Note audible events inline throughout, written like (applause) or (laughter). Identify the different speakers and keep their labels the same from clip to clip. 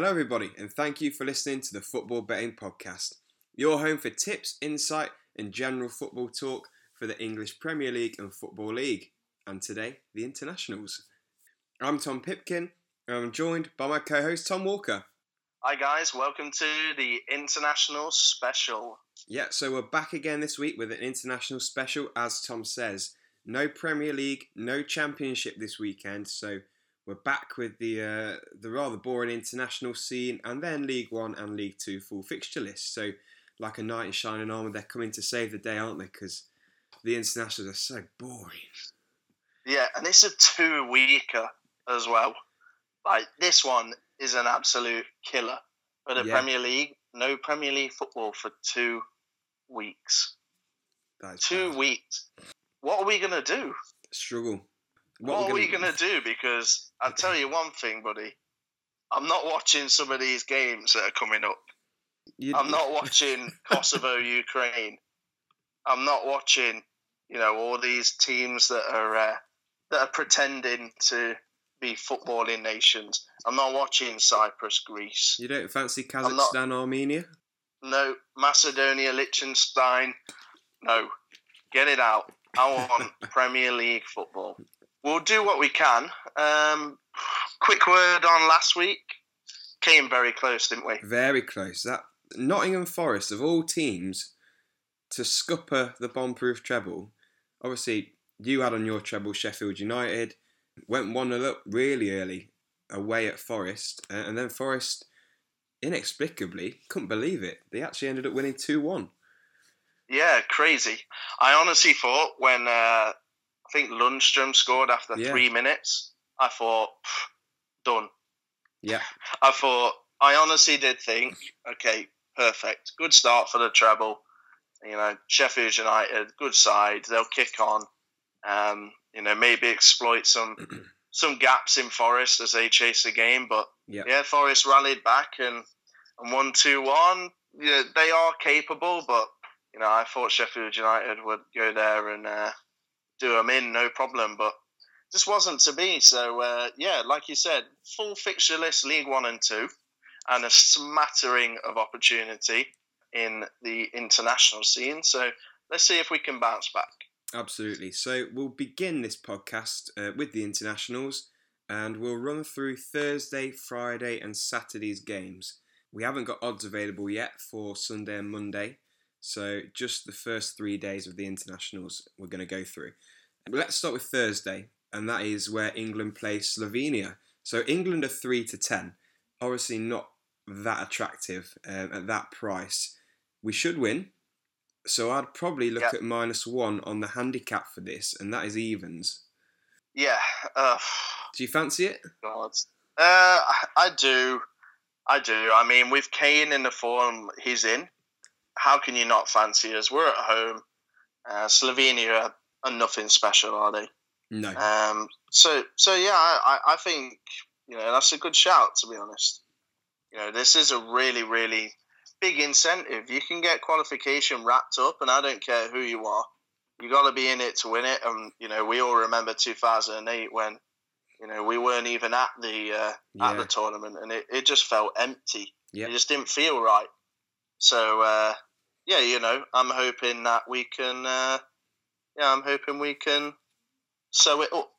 Speaker 1: Hello, everybody, and thank you for listening to the Football Betting Podcast, your home for tips, insight, and general football talk for the English Premier League and Football League, and today, the internationals. I'm Tom Pipkin, and I'm joined by my co host, Tom Walker.
Speaker 2: Hi, guys, welcome to the international special.
Speaker 1: Yeah, so we're back again this week with an international special, as Tom says. No Premier League, no Championship this weekend, so we're back with the uh, the rather boring international scene, and then League One and League Two full fixture list. So, like a knight in shining armour, they're coming to save the day, aren't they? Because the internationals are so boring.
Speaker 2: Yeah, and it's a two weeker as well. Like this one is an absolute killer for the
Speaker 1: Yeah.
Speaker 2: Premier League. No Premier League football for two weeks. Two
Speaker 1: bad.
Speaker 2: weeks. What are we gonna do?
Speaker 1: struggle.
Speaker 2: What,
Speaker 1: we're
Speaker 2: are we gonna do? Because I'll (laughs) tell you one thing, buddy. I'm not watching some of these games that are coming up.
Speaker 1: You-
Speaker 2: I'm not (laughs) watching Kosovo, Ukraine. I'm not watching, you know, all these teams that are uh, that are pretending to be footballing nations. I'm not watching Cyprus, Greece,
Speaker 1: You don't fancy
Speaker 2: I'm not-
Speaker 1: Kazakhstan, Armenia?
Speaker 2: no Macedonia, Liechtenstein. No, get it out. I want (laughs) Premier League football. We'll do what we can. Um, quick word on last week. Came very close, didn't we?
Speaker 1: Very close. That Nottingham Forest of all teams to scupper the bomb-proof treble. Obviously, you had on your treble Sheffield United. Went one up really early away at Forest, and then Forest inexplicably couldn't believe it. They actually ended up winning two one.
Speaker 2: Yeah, crazy. I honestly thought when uh, I think Lundstram scored after
Speaker 1: Yeah.
Speaker 2: three minutes, I thought, done.
Speaker 1: Yeah, (laughs)
Speaker 2: I thought, I honestly did think, okay, perfect. Good start for the treble. You know, Sheffield United, good side. They'll kick on. Um, you know, maybe exploit some (clears throat) some gaps in Forest as they chase the game. But
Speaker 1: yeah,
Speaker 2: yeah, Forest rallied back and and won two one. Yeah, they are capable, but you know, I thought Sheffield United would go there and uh, do them in, no problem. But just wasn't to be. So uh, yeah, like you said, full fixture list, League One and Two, and a smattering of opportunity in the international scene. So let's see if we can bounce back.
Speaker 1: absolutely. So we'll begin this podcast uh, with the internationals, and we'll run through Thursday, Friday, and Saturday's games. We haven't got odds available yet for Sunday and Monday, so just the first three days of the internationals we're going to go through. Let's start with Thursday, and that is where England play Slovenia. So England are three to ten, obviously not that attractive um, at that price. We should win, so I'd probably look
Speaker 2: Yep.
Speaker 1: at minus one on the handicap for this, and that is evens.
Speaker 2: Yeah. Uh,
Speaker 1: Do you fancy it?
Speaker 2: God. Uh, I do. I do. I mean, with Kane in the form he's in, how can you not fancy us? We're at home. Uh, Slovenia are nothing special, are they?
Speaker 1: No.
Speaker 2: Um, so, so yeah, I, I think you know that's a good shout. To be honest, you know this is a really, really big incentive. You can get qualification wrapped up, and I don't care who you are. You got to be in it to win it. And you know, we all remember 2008 when you know we weren't even at the uh, at the tournament, and it, it just felt empty.
Speaker 1: Yep.
Speaker 2: It just didn't feel right. So uh, yeah, you know, I'm hoping that we can. Uh, yeah, I'm hoping we can sew it up.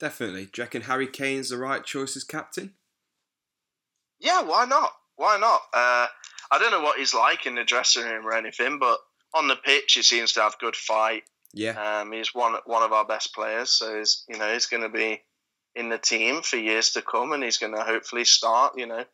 Speaker 1: Definitely. Do you reckon Harry Kane's the right choice as captain?
Speaker 2: Yeah, why not? Why not? Uh, I don't know what he's like in the dressing room or anything, but on the pitch, he seems to have good fight.
Speaker 1: Yeah.
Speaker 2: Um, he's one one of our best players, so he's you know he's going to be in the team for years to come, and he's going to hopefully start you know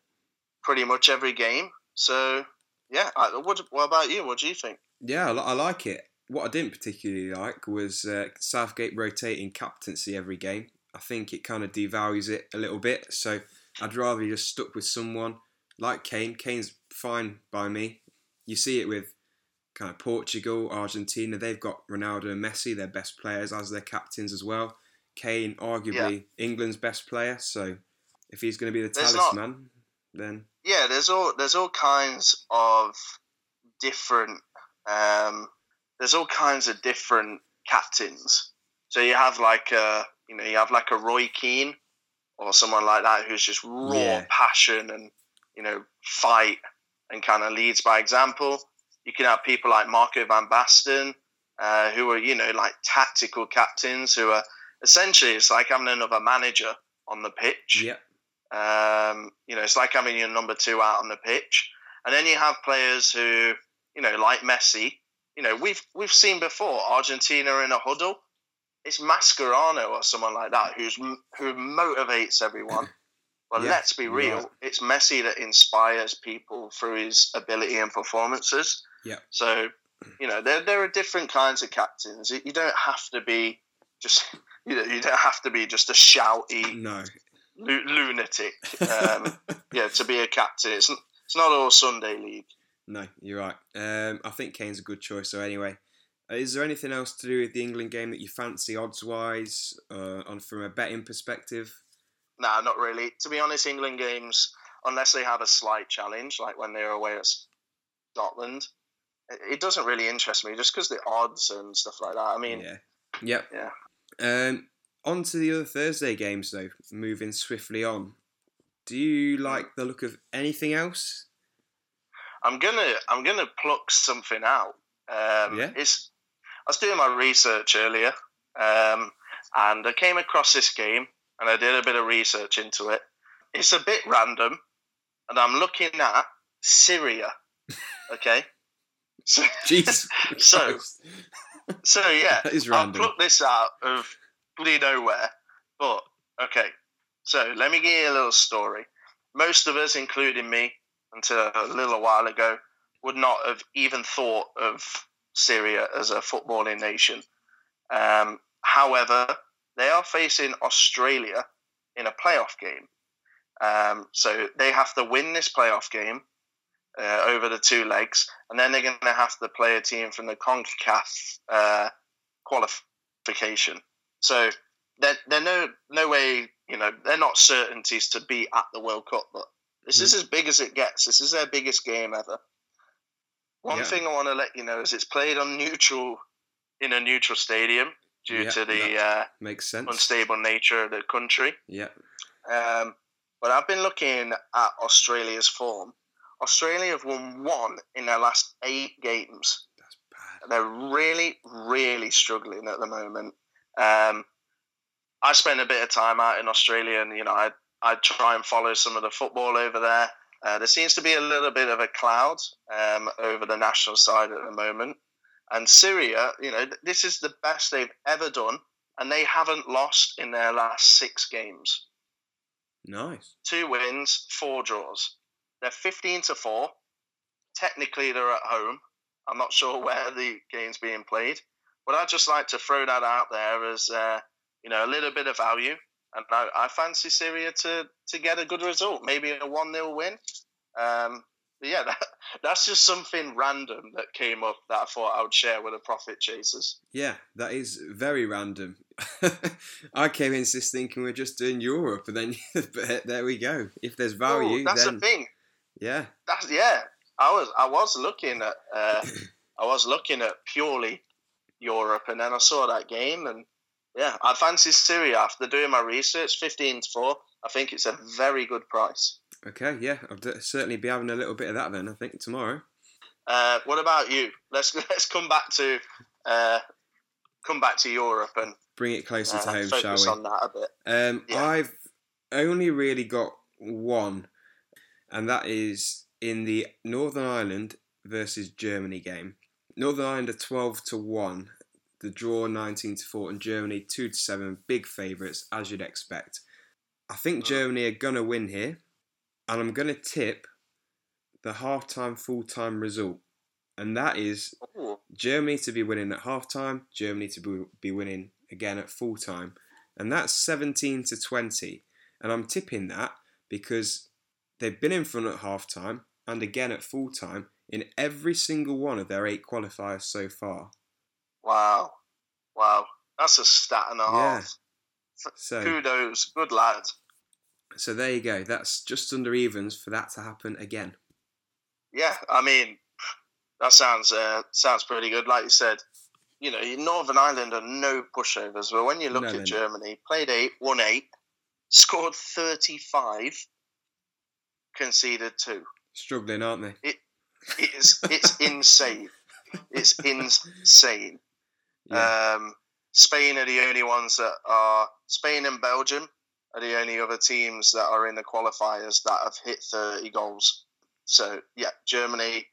Speaker 2: pretty much every game. So yeah, I, what what about you? What do you think?
Speaker 1: Yeah, I, I like it. What I didn't particularly like was uh, Southgate rotating captaincy every game. I think it kind of devalues it a little bit. So I'd rather you just stuck with someone like Kane. Kane's fine by me. You see it with kind of Portugal, Argentina. They've got Ronaldo and Messi, their best players, as their captains as well. Kane, arguably England's best player. So if he's going to be the
Speaker 2: There's
Speaker 1: talisman, then
Speaker 2: yeah, there's all there's all kinds of different um, there's all kinds of different captains. So you have like a you know you have like a Roy Keane or someone like that who's just raw
Speaker 1: Yeah.
Speaker 2: passion and you know, fight and kind of leads by example. You can have people like Marco van Basten, uh, who are, you know, like tactical captains who are essentially it's like having another manager on the pitch.
Speaker 1: Yep.
Speaker 2: Um, you know, it's like having your number two out on the pitch. And then you have players who, you know, like Messi. You know, we've we've seen before Argentina in a huddle. It's Mascherano or someone like that who's who motivates everyone. (laughs) But
Speaker 1: Yeah,
Speaker 2: let's be real,
Speaker 1: right.
Speaker 2: it's Messi that inspires people through his ability and performances.
Speaker 1: Yeah.
Speaker 2: So, you know, there there are different kinds of captains. You don't have to be just (laughs) you know you don't have to be just a shouty
Speaker 1: No.
Speaker 2: Lu- lunatic. Um, (laughs) yeah, to be a captain, it's it's not all Sunday league.
Speaker 1: No, you're right. Um, I think Kane's a good choice. So anyway, uh, is there anything else to do with the England game that you fancy odds wise, uh, on from a betting perspective?
Speaker 2: Nah, not really. To be honest, England games, unless they have a slight challenge, like when they're away at Scotland, it, it doesn't really interest me just because the odds and stuff like that. I mean,
Speaker 1: yeah. Yep.
Speaker 2: yeah.
Speaker 1: Um, on to the other Thursday games though. Moving swiftly on. Do you like the look of anything else?
Speaker 2: I'm gonna I'm gonna pluck something out. Um,
Speaker 1: Yeah.
Speaker 2: It's I was doing my research earlier, um, and I came across this game, and I did a bit of research into it. It's a bit random, and I'm looking at Syria. (laughs) Okay, so
Speaker 1: Jesus. (laughs)
Speaker 2: So, so yeah, (laughs)
Speaker 1: that is
Speaker 2: I
Speaker 1: random.
Speaker 2: plucked this out of bloody nowhere. But okay, so let me give you a little story. Most of us, including me, until a little while ago, would not have even thought of Syria as a footballing nation. Um, however, they are facing Australia in a playoff game. Um, so they have to win this playoff game uh, over the two legs, and then they're going to have to play a team from the CONCACAF uh, qualification. So they're, they're no no way, you know, they're not certainties to be at the World Cup, but this is as big as it gets. This is their biggest game ever. One
Speaker 1: Yeah.
Speaker 2: thing I want to let you know is it's played on neutral in a neutral stadium due
Speaker 1: Yeah,
Speaker 2: to the uh,
Speaker 1: Makes sense.
Speaker 2: unstable nature of the country.
Speaker 1: Yeah.
Speaker 2: Um, but I've been looking at Australia's form. Australia have won one in their last eight games.
Speaker 1: That's bad.
Speaker 2: They're really, really struggling at the moment. Um, I spent a bit of time out in Australia, and you know, I I try and follow some of the football over there. Uh, there seems to be a little bit of a cloud um, over the national side at the moment. And Syria, you know, this is the best they've ever done, and they haven't lost in their last six games.
Speaker 1: Nice.
Speaker 2: Two wins, four draws. They're 15 to 4. Technically, they're at home. I'm not sure where the game's being played. But I'd just like to throw that out there as, uh, you know, a little bit of value. And I, I fancy Syria to, to get a good result, maybe a 1 0 win. Um, but yeah, (laughs) that, that's just something random that came up that I thought I would share with the Profit Chasers.
Speaker 1: Yeah, that is very random. (laughs) I came into this thinking we're just doing Europe, and then (laughs) but there we go. If there's value,
Speaker 2: Oh, that's
Speaker 1: then
Speaker 2: the thing.
Speaker 1: yeah,
Speaker 2: That's yeah. I was I was looking at uh, (coughs) I was looking at purely Europe, and then I saw that game, and yeah, I fancy Syria after doing my research. Fifteen to four. I think it's a very good price.
Speaker 1: okay, yeah, I'll d- certainly be having a little bit of that then. I think tomorrow.
Speaker 2: Uh, what about you? Let's (laughs) let's come back to uh, come back to Europe and
Speaker 1: Bring it closer
Speaker 2: uh,
Speaker 1: to home, shall we?
Speaker 2: on that a bit.
Speaker 1: Um,
Speaker 2: Yeah.
Speaker 1: I've only really got one, and that is in the Northern Ireland versus Germany game. Northern Ireland are twelve to one, the draw nineteen to four, and Germany two to seven. Big favourites as you'd expect. I think
Speaker 2: Mm.
Speaker 1: Germany are gonna win here, and I'm gonna tip the half-time full-time result, and that is
Speaker 2: Ooh,
Speaker 1: Germany to be winning at half time, Germany to be, be winning again at full time. And that's 17 to 20. And I'm tipping that because they've been in front at half time and again at full time in every single one of their eight qualifiers so far.
Speaker 2: wow, wow, that's a stat and a
Speaker 1: Yeah.
Speaker 2: half.
Speaker 1: So,
Speaker 2: Kudos, good lad.
Speaker 1: so there you go. That's just under evens for that to happen again.
Speaker 2: Yeah, I mean, that sounds uh, sounds pretty good. Like you said, you know, Northern Ireland are no pushovers, but when you look
Speaker 1: No,
Speaker 2: at. Germany, played eight, won eight, scored thirty five, conceded two.
Speaker 1: Struggling, aren't they?
Speaker 2: It's it's insane. It's insane.
Speaker 1: Yeah.
Speaker 2: Um, Spain are the only ones that are Spain and Belgium are the only other teams that are in the qualifiers that have hit 30 goals. So yeah, Germany.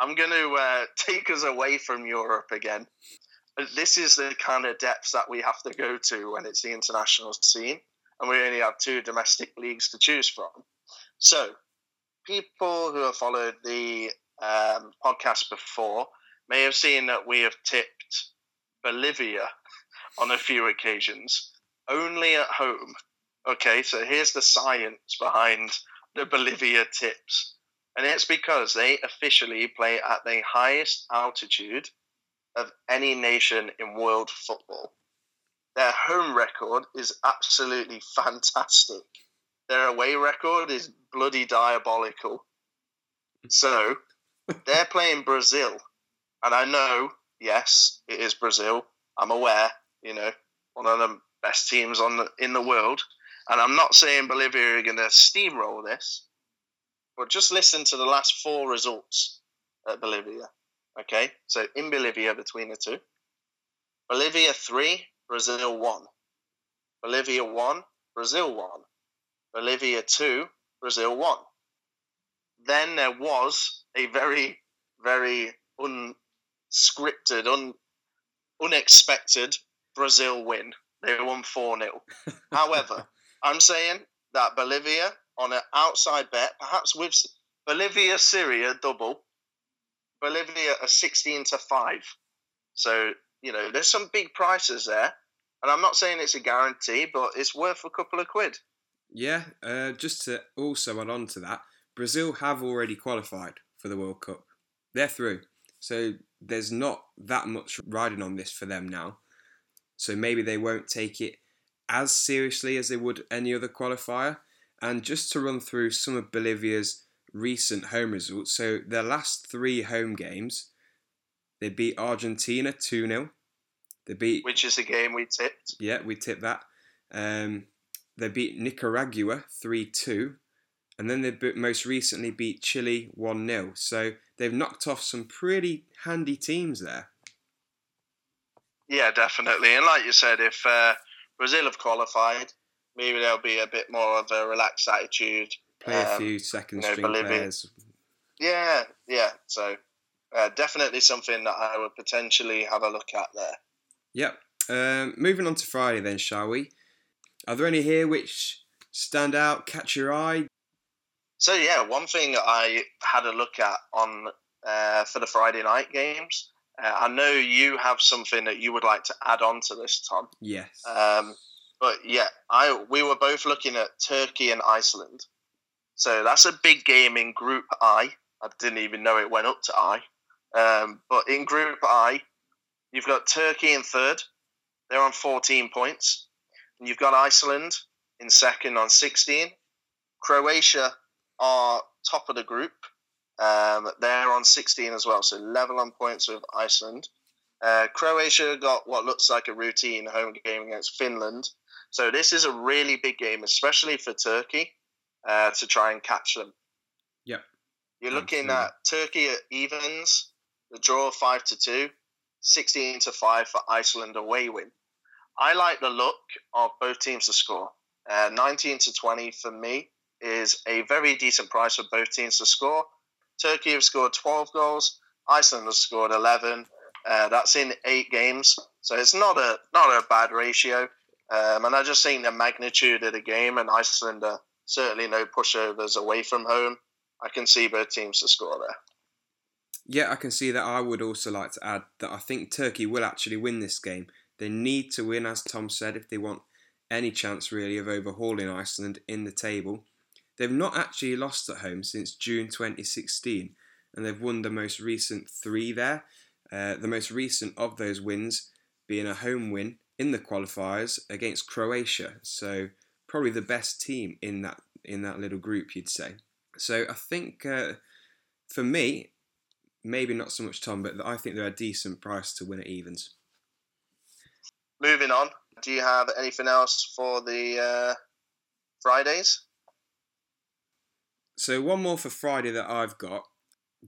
Speaker 2: I'm going to uh, (laughs) take us away from Europe again. This is the kind of depths that we have to go to when it's the international scene, and we only have two domestic leagues to choose from. So, people who have followed the um, podcast before may have seen that we have tipped Bolivia on a few occasions, only at home. Okay, so here's the science behind the Bolivia tips. And it's because they officially play at the highest altitude of any nation in world football. Their home record is absolutely fantastic. Their away record is bloody diabolical. So they're playing Brazil. And I know, yes, it is Brazil. I'm aware, you know, one of the best teams on the, in the world. And I'm not saying Bolivia are going to steamroll this, but just listen to the last four results at Bolivia. Okay, so in Bolivia between the two, Bolivia three, Brazil one. Bolivia one, Brazil one. Bolivia two, Brazil one. Then there was a very, very unscripted, un, unexpected Brazil win. They won 4 0. (laughs) However, I'm saying that Bolivia on an outside bet, perhaps with Bolivia Syria double, Bolivia a 16 to 5. So, you know, there's some big prices there. And I'm not saying it's a guarantee, but it's worth a couple of quid.
Speaker 1: Yeah, uh, just to also add on to that, Brazil have already qualified for the World Cup. They're through. So there's not that much riding on this for them now. So maybe they won't take it as seriously as they would any other qualifier. And just to run through some of Bolivia's recent home results. So their last three home games, they beat Argentina 2 0. They beat.
Speaker 2: Which is a game we tipped.
Speaker 1: Yeah, we tipped that. Um, they beat Nicaragua 3 2. And then they most recently beat Chile 1 0. So they've knocked off some pretty handy teams there.
Speaker 2: Yeah, definitely. And like you said, if uh, Brazil have qualified, maybe there'll be a bit more of a relaxed attitude.
Speaker 1: Play a
Speaker 2: Um,
Speaker 1: few second
Speaker 2: you know,
Speaker 1: string
Speaker 2: Bolivia-
Speaker 1: players.
Speaker 2: Yeah, yeah. So uh, definitely something that I would potentially have a look at there.
Speaker 1: Yep. Um, moving on to Friday then, shall we? Are there any here which stand out, catch your eye?
Speaker 2: So yeah, one thing I had a look at on uh, for the Friday night games. Uh, I know you have something that you would like to add on to this, Tom.
Speaker 1: Yes.
Speaker 2: Um, but yeah, I we were both looking at Turkey and Iceland. So that's a big game in Group I. I didn't even know it went up to I. Um, but in Group I, you've got Turkey in third. They're on 14 points. And you've got Iceland in second on 16. Croatia are top of the group. Um, they're on 16 as well, so level on points with Iceland. Uh, Croatia got what looks like a routine home game against Finland. So this is a really big game, especially for Turkey, uh, to try and catch them.
Speaker 1: Yep.
Speaker 2: You're looking
Speaker 1: Absolutely.
Speaker 2: at Turkey at evens, the draw five to two, 16 to five for Iceland away win. I like the look of both teams to score. Uh, 19 to 20 for me is a very decent price for both teams to score. Turkey have scored 12 goals. Iceland has scored 11. Uh, that's in eight games, so it's not a not a bad ratio. Um, and I just think the magnitude of the game and Iceland are certainly no pushovers away from home. I can see both teams to score there.
Speaker 1: Yeah, I can see that. I would also like to add that I think Turkey will actually win this game. They need to win, as Tom said, if they want any chance really of overhauling Iceland in the table. They've not actually lost at home since June 2016, and they've won the most recent three there. Uh, the most recent of those wins being a home win in the qualifiers against Croatia. So probably the best team in that in that little group, you'd say. So I think uh, for me, maybe not so much Tom, but I think they're a decent price to win at evens.
Speaker 2: Moving on, do you have anything else for the uh, Fridays?
Speaker 1: So one more for Friday that I've got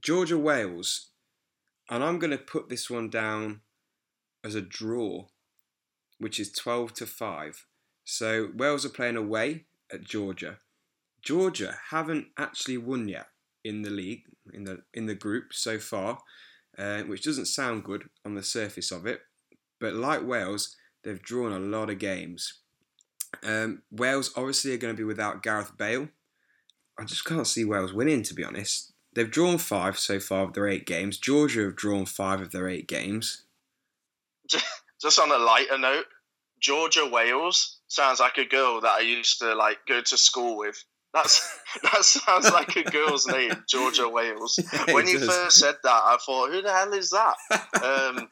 Speaker 1: Georgia Wales, and I'm going to put this one down as a draw, which is 12 to 5. So Wales are playing away at Georgia. Georgia haven't actually won yet in the league in the in the group so far, uh, which doesn't sound good on the surface of it. But like Wales, they've drawn a lot of games. Um, Wales obviously are going to be without Gareth Bale. I just can't see Wales winning, to be honest. They've drawn five so far of their eight games. Georgia have drawn five of their eight games.
Speaker 2: Just on a lighter note, Georgia Wales sounds like a girl that I used to like go to school with. That's (laughs) that sounds like a girl's name, Georgia Wales. (laughs) When you first said that, I thought, who the hell is that? (laughs) Um,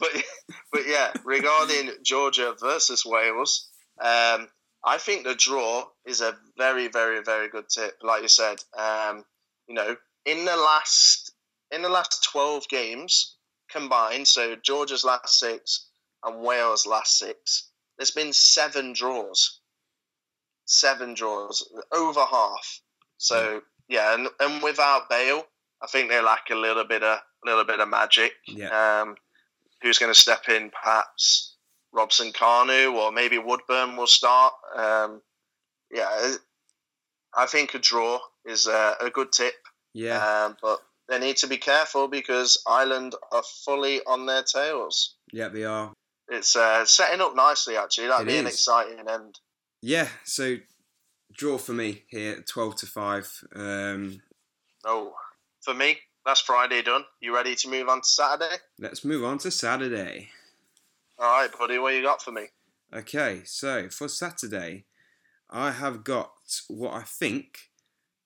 Speaker 2: but (laughs) but yeah, regarding Georgia versus Wales, um, I think the draw is a very very very good tip. Like you said, um, you know, in the last in the last twelve games combined, so Georgia's last six and Wales last six, there's been seven draws. Seven draws, over half. So yeah, and, and without Bale, I think they lack a little bit of a little bit of magic.
Speaker 1: Yeah.
Speaker 2: Um, who's going to step in? Perhaps Robson Kanu or maybe Woodburn will start. Um, yeah, I think a draw is a, a good tip.
Speaker 1: Yeah.
Speaker 2: Um, but they need to be careful because Ireland are fully on their tails.
Speaker 1: Yeah, they are.
Speaker 2: It's uh, setting up nicely, actually. That'd
Speaker 1: It
Speaker 2: be an exciting end.
Speaker 1: Yeah, so draw for me here, 12 to 5. Um,
Speaker 2: Oh, for me, that's Friday done. You ready to move on to Saturday?
Speaker 1: let's move on to Saturday.
Speaker 2: All right, buddy, what you got for me?
Speaker 1: Okay, so for Saturday, I have got what I think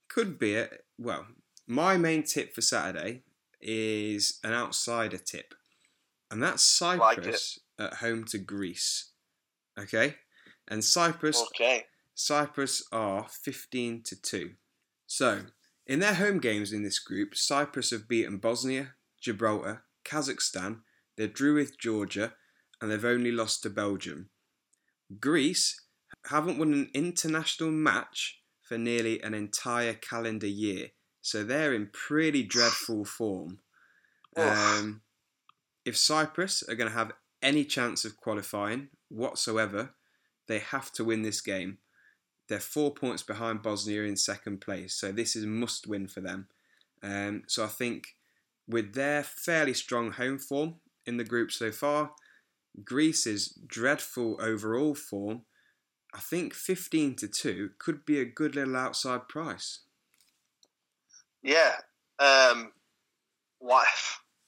Speaker 1: could be a well. My main tip for Saturday is an outsider tip, and that's
Speaker 2: Like.
Speaker 1: Cyprus at home to Greece. Okay, and Cyprus
Speaker 2: Okay.
Speaker 1: Cyprus are 15 to 2. So, in their home games in this group, Cyprus have beaten Bosnia, Gibraltar, Kazakhstan, they drew with Georgia, and they've only lost to Belgium. Greece haven't won an international match for nearly an entire calendar year, so they're in pretty dreadful form. Um, if Cyprus are going to have any chance of qualifying whatsoever, they have to win this game. They're four points behind Bosnia in second place, so this is a must win for them. Um, so I think with their fairly strong home form in the group so far, Greece's dreadful overall form, I think 15 to 2 could be a good little outside price.
Speaker 2: Yeah. Um, what?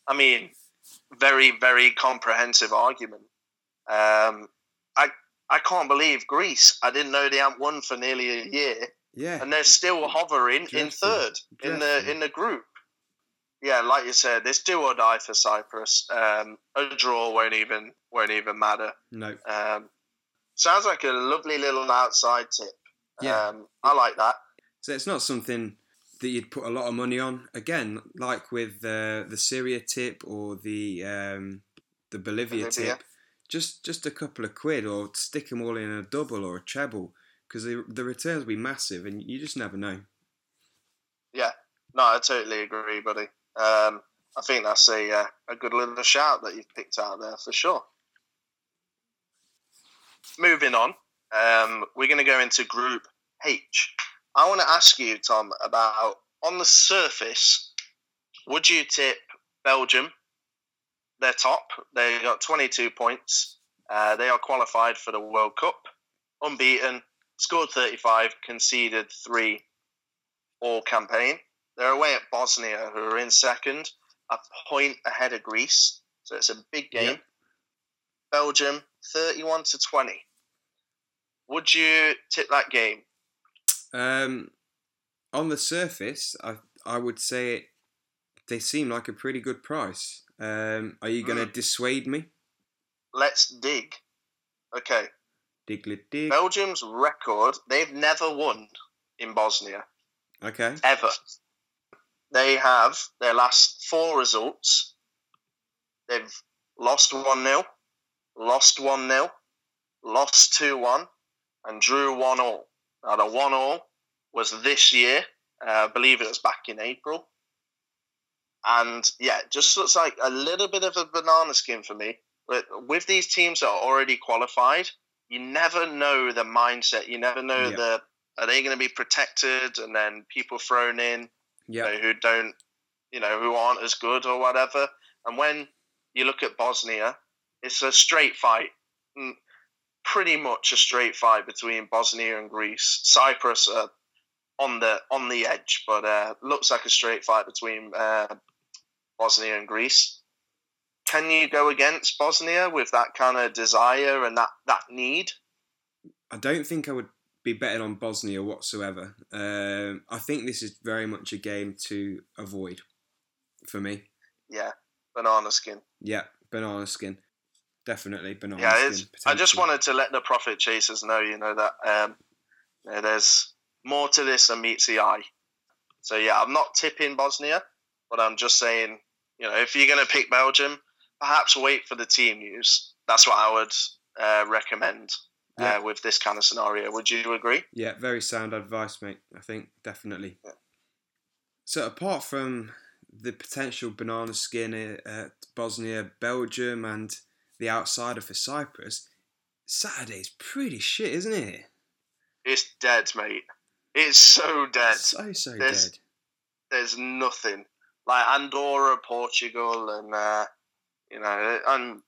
Speaker 2: I mean, very, very comprehensive argument. Um, I I can't believe Greece. I didn't know they hadn't won for nearly a year,
Speaker 1: Yeah.
Speaker 2: and they're still hovering in
Speaker 1: Dreadful.
Speaker 2: third in the in the group. Yeah, like you said, this do or die for Cyprus. Um, a draw won't even won't even matter.
Speaker 1: No.
Speaker 2: Um, sounds like a lovely little outside tip.
Speaker 1: Yeah.
Speaker 2: Um, I like that.
Speaker 1: So it's not something that you'd put a lot of money on. Again, like with uh, the Syria tip or the um, the Bolivia,
Speaker 2: Bolivia.
Speaker 1: tip, just just a couple of quid or stick them all in a double or a treble because the the returns will be massive and you just never know.
Speaker 2: Yeah, no, I totally agree, buddy. Um, I think that's a uh, a good little shout that you've picked out there for sure. Moving on, um, we're going to go into Group H. I want to ask you, Tom, about on the surface, would you tip Belgium? They're top. They got 22 points. Uh, they are qualified for the World Cup, unbeaten, scored 35, conceded three all campaign. They're away at Bosnia, who are in second, a point ahead of Greece. So it's a big game.
Speaker 1: Yep.
Speaker 2: Belgium, 31 to 20. Would you tip that game?
Speaker 1: Um, on the surface, I I would say it, they seem like a pretty good price. Um, are you going to dissuade me?
Speaker 2: Let's dig. Okay.
Speaker 1: Diglet dig.
Speaker 2: Belgium's record, they've never won in Bosnia,
Speaker 1: Okay.
Speaker 2: ever. They have their last four results. They've lost 1 0, lost 1 0, lost 2 1, and drew 1 all. Now, the 1 all was this year Uh, I believe it was back in April. And yeah, just looks like a little bit of a banana skin for me. But with these teams that are already qualified, you never know the mindset. You never know
Speaker 1: Yeah.
Speaker 2: the are they going to be protected and then people thrown in
Speaker 1: Yeah,
Speaker 2: you know, who don't, you know, who aren't as good or whatever. And when you look at Bosnia, it's a straight fight, Mm, pretty much a straight fight between Bosnia and Greece. Cyprus are on the on the edge, but uh, looks like a straight fight between uh, Bosnia and Greece. Can you go against Bosnia with that kind of desire and that, that need?
Speaker 1: I don't think I would be betting on Bosnia whatsoever. Um, I think this is very much a game to avoid for me.
Speaker 2: Yeah, banana skin.
Speaker 1: Yeah, banana skin. Definitely banana
Speaker 2: yeah,
Speaker 1: skin.
Speaker 2: I just wanted to let the profit chasers know, you know, that um, you know, there's more to this than meets the eye. So yeah, I'm not tipping Bosnia, but I'm just saying, you know, if you're going to pick Belgium, perhaps wait for the team news. That's what I would uh, recommend
Speaker 1: Yeah.
Speaker 2: uh, with this kind of scenario. Would you agree?
Speaker 1: Yeah, very sound advice, mate. I think definitely.
Speaker 2: Yeah.
Speaker 1: So apart from the potential banana skin at Bosnia, Belgium, and the outsider for Cyprus, Saturday's pretty shit, isn't it?
Speaker 2: It's dead, mate. It's so dead.
Speaker 1: So so
Speaker 2: There's-
Speaker 1: dead.
Speaker 2: there's nothing like Andorra, Portugal, and uh, you know, and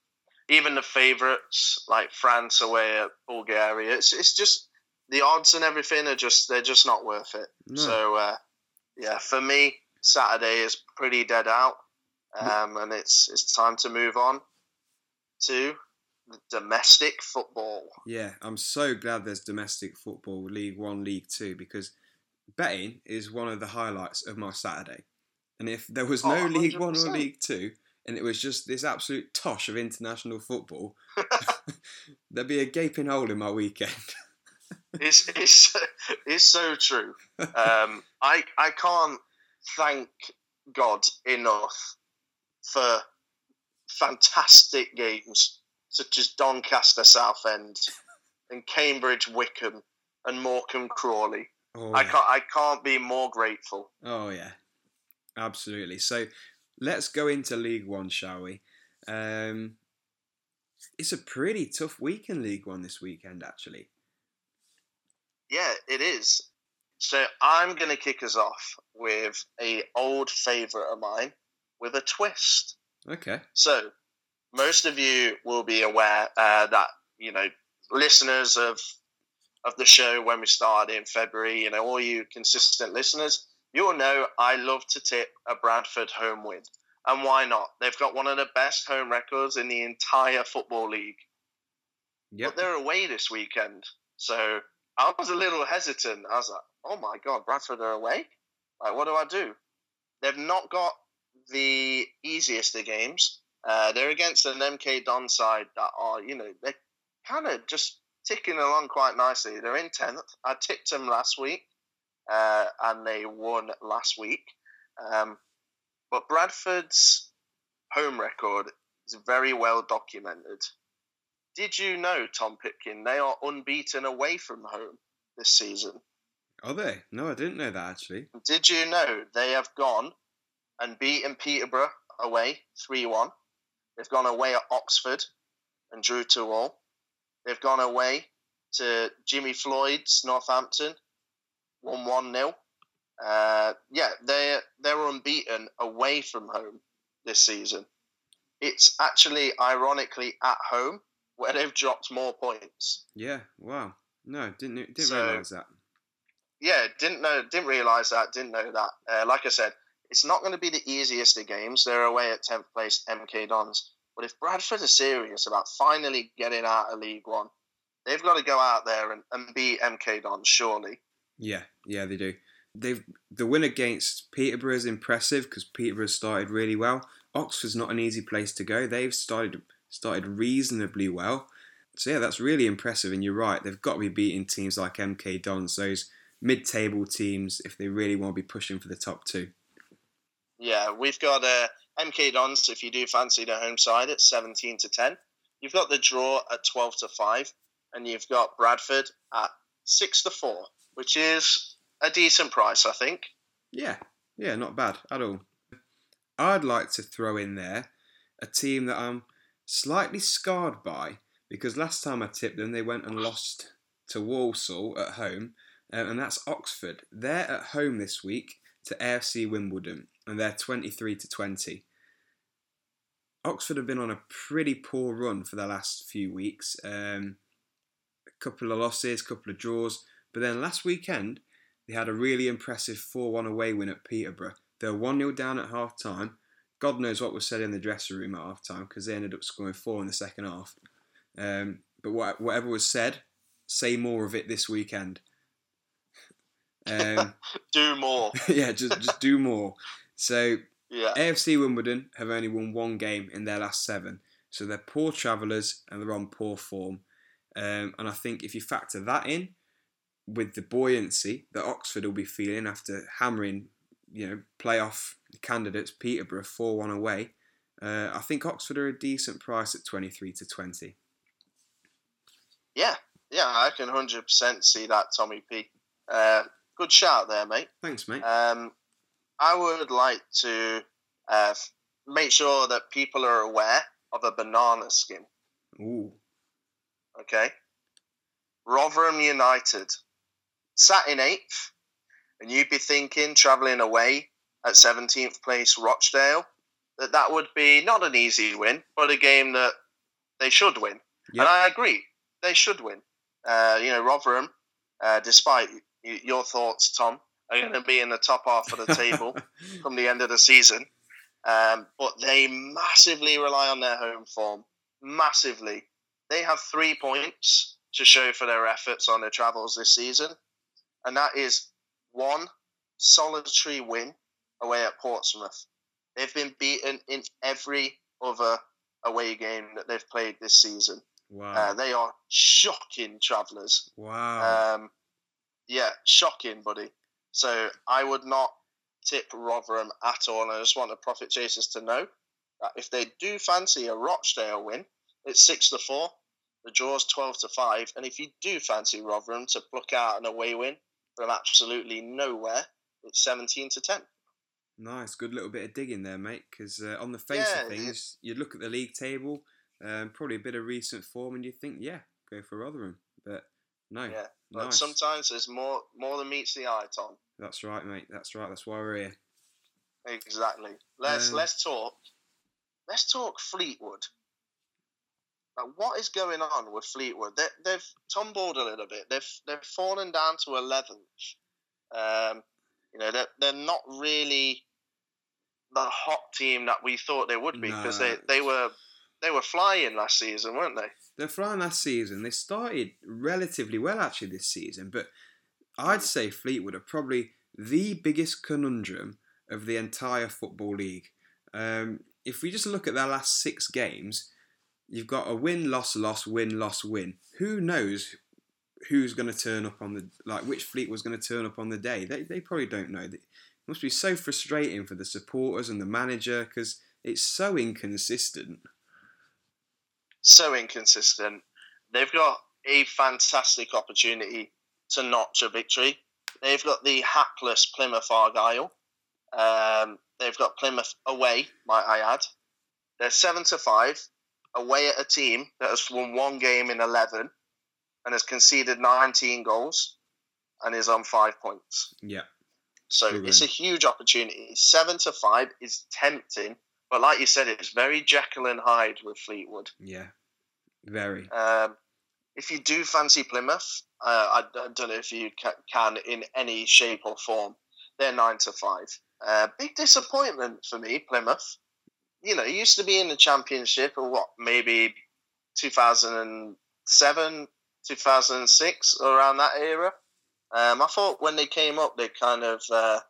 Speaker 2: even the favourites like France away at Bulgaria. It's it's just the odds and everything are just they're just not worth it.
Speaker 1: No.
Speaker 2: So uh, yeah, for me, Saturday is pretty dead out, um, and it's it's time to move on to domestic football.
Speaker 1: Yeah, I'm so glad there's domestic football, League One, League Two, because betting is one of the highlights of my Saturday. And if there was no
Speaker 2: Oh,
Speaker 1: League One or League Two, and it was just this absolute tosh of international football, (laughs) (laughs) there'd be a gaping hole in my weekend.
Speaker 2: it's it's (laughs) it's so true. Um, I I can't thank God enough for fantastic games such as Doncaster Southend and Cambridge Wycombe and Morecambe Crawley.
Speaker 1: Oh,
Speaker 2: I can't I can't be more grateful.
Speaker 1: Oh yeah, absolutely. So let's go into League One, shall we? Um, it's a pretty tough week in League One this weekend, actually.
Speaker 2: Yeah, it is. So I'm going to kick us off with a old favourite of mine with a twist.
Speaker 1: Okay.
Speaker 2: So, most of you will be aware uh, that you know listeners of of the show when we started in February. You know, all you consistent listeners, you will know I love to tip a Bradford home win, and why not? They've got one of the best home records in the entire football league.
Speaker 1: Yep.
Speaker 2: But they're away this weekend, so I was a little hesitant. I was like, "Oh my god, Bradford are away! Like, what do I do?" They've not got the easiest of games. Uh, they're against an MK Don side that are, you know, they're kind of just ticking along quite nicely. They're in tenth. I tipped them last week, uh, and they won last week. Um, but Bradford's home record is very well documented. Did you know, Tom Pipkin, they are unbeaten away from home this season?
Speaker 1: Are they? No, I didn't know that actually.
Speaker 2: Did you know they have gone and beaten Peterborough away 3 1? They've gone away at Oxford and drew 2 all. They've gone away to Jimmy Floyd's Northampton 1 1 0. Uh, yeah, they're, they're unbeaten away from home this season. It's actually, ironically, at home where they've dropped more points.
Speaker 1: Yeah. Wow. No, didn't didn't
Speaker 2: So-
Speaker 1: realize that.
Speaker 2: yeah, didn't know, didn't realize that, didn't know that. Uh, like I said, it's not going to be the easiest of games. They're away at tenth place MK Dons, but if Bradford are serious about finally getting out of League One, they've got to go out there and, and beat MK Dons. Surely,
Speaker 1: Yeah, yeah, they do. They've the win against Peterborough is impressive because Peterborough started really well. Oxford's not an easy place to go. They've started started reasonably well. So yeah, that's really impressive. And you're right, they've got to be beating teams like MK Dons, those mid-table teams, if they really want to be pushing for the top two.
Speaker 2: yeah, we've got uh, MK Dons. If you do fancy the home side, at seventeen to ten. You've got the draw at twelve to five, and you've got Bradford at six to four, which is a decent price, I think.
Speaker 1: Yeah, yeah, not bad at all. I'd like to throw in there a team that I'm slightly scarred by because last time I tipped them, they went and lost to Walsall at home, um, and that's Oxford. They're at home this week to AFC Wimbledon, and they're 23 to 20. Oxford have been on a pretty poor run for the last few weeks. Um, a couple of losses, a couple of draws, but then last weekend they had a really impressive 4 1 away win at Peterborough. They were 1 0 down at half time. God knows what was said in the dressing room at half time because they ended up scoring four in the second half. Um, but what, whatever was said, say more of it this weekend. (laughs)
Speaker 2: Um, do more. (laughs)
Speaker 1: yeah, just just do more. So
Speaker 2: yeah.
Speaker 1: AFC Wimbledon have only won one game in their last seven, so they're poor travellers and they're on poor form. Um, and I think if you factor that in with the buoyancy that Oxford will be feeling after hammering, you know, playoff candidates Peterborough four one away, uh, I think Oxford are a decent price at twenty three to twenty.
Speaker 2: Yeah, yeah, I can hundred percent see that, Tommy P. Uh, good shout there, mate.
Speaker 1: Thanks, mate.
Speaker 2: Um, I would like to uh, make sure that people are aware of a banana skin.
Speaker 1: Ooh.
Speaker 2: Okay. Rotherham United sat in eighth, and you'd be thinking travelling away at seventeenth place Rochdale that that would be not an easy win, but a game that they should win. Yep. And I agree, they should win. Uh, you know, Rotherham, uh, despite your thoughts, Tom, are going to be in the top half of the table (laughs) from the end of the season. Um, but they massively rely on their home form. Massively. They have three points to show for their efforts on their travels this season. And that is one solitary win away at Portsmouth. They've been beaten in every other away game that they've played this season.
Speaker 1: Wow.
Speaker 2: Uh, they are shocking travellers.
Speaker 1: Wow.
Speaker 2: Um, yeah, shocking, buddy. So I would not tip Rotherham at all. And I just want the profit chasers to know that if they do fancy a Rochdale win, it's six to four. The draw's twelve to five. And if you do fancy Rotherham to pluck out an away win from absolutely nowhere, it's seventeen to ten.
Speaker 1: Nice, good little bit of digging there, mate. Because uh, on the face yeah, of things, you look at the league table, um, probably a bit of recent form, and you think, yeah, go for Rotherham. But no,
Speaker 2: yeah. But nice. sometimes there's more more than meets the eye, Tom.
Speaker 1: That's right, mate. That's right. That's why we're here.
Speaker 2: Exactly. Let's um, let's talk. Let's talk Fleetwood. Now, what is going on with Fleetwood? They, they've tumbled a little bit. They've they've fallen down to eleventh. Um, you know, they're, they're not really the hot team that we thought they would be because no. they, they were they were flying last season, weren't they?
Speaker 1: They're flying last season. They started relatively well actually this season, but I'd say Fleetwood are probably the biggest conundrum of the entire football league. Um, if we just look at their last six games, you've got a win, loss, loss, win, loss, win. Who knows who's going to turn up on the like which Fleetwood's going to turn up on the day. They they probably don't know. It must be so frustrating for the supporters and the manager because it's so inconsistent.
Speaker 2: So inconsistent. They've got a fantastic opportunity to notch a victory. They've got the hapless Plymouth Argyle. Um, they've got Plymouth away, might I add. They're seven to five away at a team that has won one game in eleven and has conceded 19 goals and is on five points.
Speaker 1: Yeah.
Speaker 2: So it's a huge opportunity. Seven to five is tempting, but like you said, it's very Jekyll and Hyde with Fleetwood.
Speaker 1: Yeah, very.
Speaker 2: Um, if you do fancy Plymouth, uh, I, I, don't know if you can in any shape or form. They're nine to five. Uh, big disappointment for me, Plymouth. You know, used to be in the championship or what, maybe 2007, 2006, around that era. Um, I thought when they came up, they kind of uh,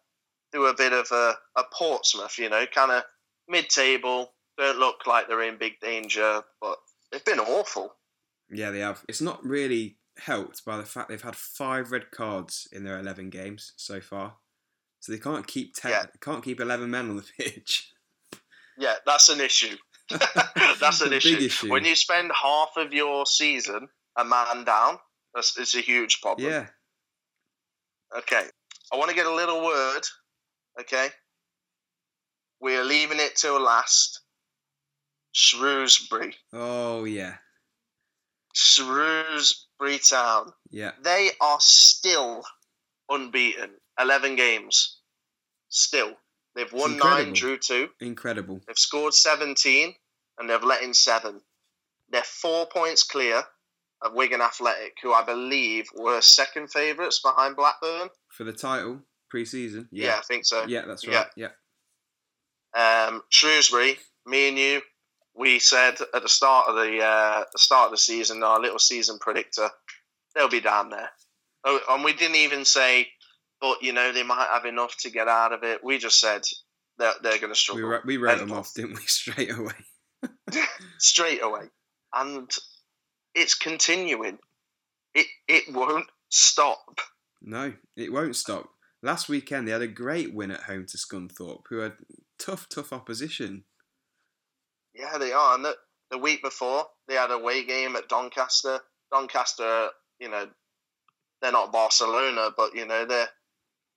Speaker 2: do a bit of a, a Portsmouth, you know, kind of mid-table. Don't look like they're in big danger, but they've been awful.
Speaker 1: Yeah, they have. It's not really helped by the fact they've had five red cards in their eleven games so far, so they can't keep ten, yeah. can't keep eleven men on the (laughs) pitch.
Speaker 2: Yeah, that's an issue. (laughs) (laughs) that's an issue. issue. When you spend half of your season a man down. That's it's a huge problem.
Speaker 1: Yeah.
Speaker 2: Okay. I want to get a little word Okay, we are leaving it till last. Shrewsbury,
Speaker 1: Oh yeah,
Speaker 2: Shrewsbury Town.
Speaker 1: yeah.
Speaker 2: They are still unbeaten. Eleven games, still. They've won nine, drew two.
Speaker 1: Incredible.
Speaker 2: They've scored 17 and they've let in seven. They're four points clear of Wigan Athletic, who I believe were second favourites behind Blackburn.
Speaker 1: For the title pre-season.
Speaker 2: Yeah,
Speaker 1: Yeah.
Speaker 2: I think so.
Speaker 1: Yeah, that's
Speaker 2: Yeah.
Speaker 1: right. Yeah.
Speaker 2: Um, Shrewsbury, me and you, we said at the start of the uh, the start of the season, our little season predictor, they'll be down there. Oh, and we didn't even say, but you know they might have enough to get out of it. We just said that they're going to
Speaker 1: We,
Speaker 2: struggle.
Speaker 1: we wrote them off, didn't we, (laughs) straight away? (laughs)
Speaker 2: straight away, and it's continuing. It it won't stop.
Speaker 1: No, it won't stop. Last weekend they had a great win at home to Scunthorpe, who had tough, tough opposition.
Speaker 2: Yeah, they are. And the, the week before, they had a away game at Doncaster. Doncaster, you know, they're not Barcelona, but you know they're.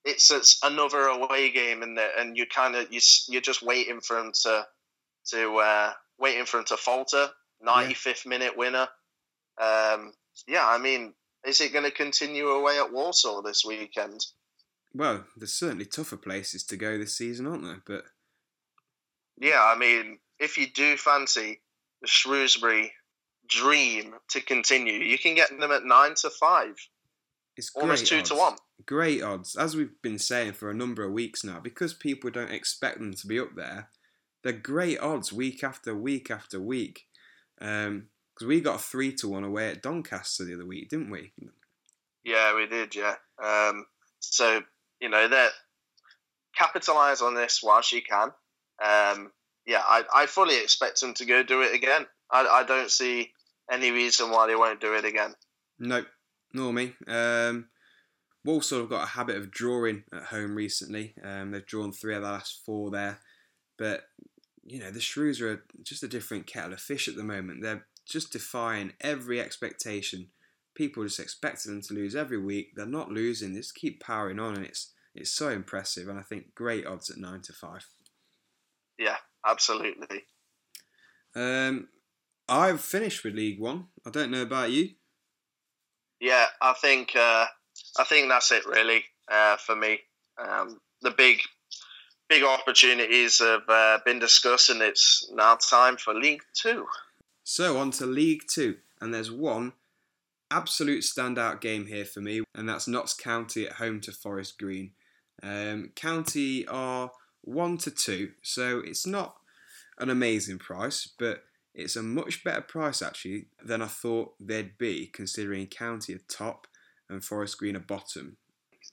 Speaker 2: It's, it's another away game, and and you kind of you you're just waiting for them to to uh, waiting for them to falter. Ninety fifth minute winner. Um, yeah, I mean, is it going to continue away at Walsall this weekend?
Speaker 1: Well, there's certainly tougher places to go this season, aren't there? But
Speaker 2: Yeah, I mean, if you do fancy the Shrewsbury dream to continue, you can get them at nine to five,
Speaker 1: it's
Speaker 2: almost two
Speaker 1: odds.
Speaker 2: to one.
Speaker 1: Great odds, as we've been saying for a number of weeks now, because people don't expect them to be up there. They're great odds week after week after week. Because we got three to one away at Doncaster the other week, didn't we?
Speaker 2: Yeah, we did. Yeah. Um, so you know that capitalize on this whilst you can. Um, yeah, I, I fully expect them to go do it again. I, I don't see any reason why they won't do it again.
Speaker 1: No, nor me. Um, Walsall have got a habit of drawing at home recently. Um, they've drawn three of the last four there, but you know the Shrews are just a different kettle of fish at the moment. They're just defying every expectation. People just expected them to lose every week. They're not losing. They just keep powering on, and it's it's so impressive. And I think great odds at nine to five.
Speaker 2: Yeah, Absolutely.
Speaker 1: Um, I've finished with League One. I don't know about you.
Speaker 2: Yeah, I think uh, I think that's it really uh, for me. Um, the big big opportunities have uh, been discussed, and it's now time for League Two.
Speaker 1: So on to League Two, and there's one absolute standout game here for me, and that's Notts County at home to Forest Green. Um, County are one to two, so it's not an amazing price, but it's a much better price actually than I thought they'd be, considering County are top and Forest Green are bottom.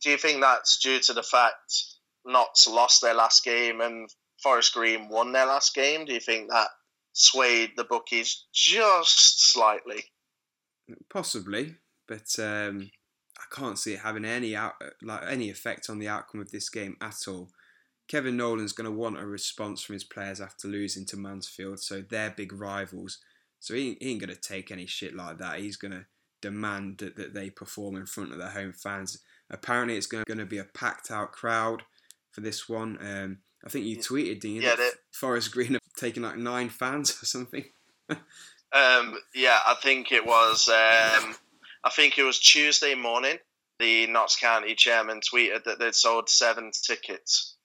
Speaker 2: Do you think that's due to the fact Notts lost their last game and Forest Green won their last game? Do you think that swayed the bookies just slightly?
Speaker 1: Possibly, but um, I can't see it having any out, like any effect on the outcome of this game at all. Kevin Nolan's going to want a response from his players after losing to Mansfield, so they're big rivals. So he, he ain't going to take any shit like that. He's going to demand that, that they perform in front of their home fans. Apparently, it's going to be a packed out crowd for this one. Um, I think you tweeted, Dean,
Speaker 2: Yeah,
Speaker 1: that Forest Green have taken like nine fans or something.
Speaker 2: Um, yeah, I think it was. Um, I think it was Tuesday morning. The Notts County chairman tweeted that they'd sold seven tickets.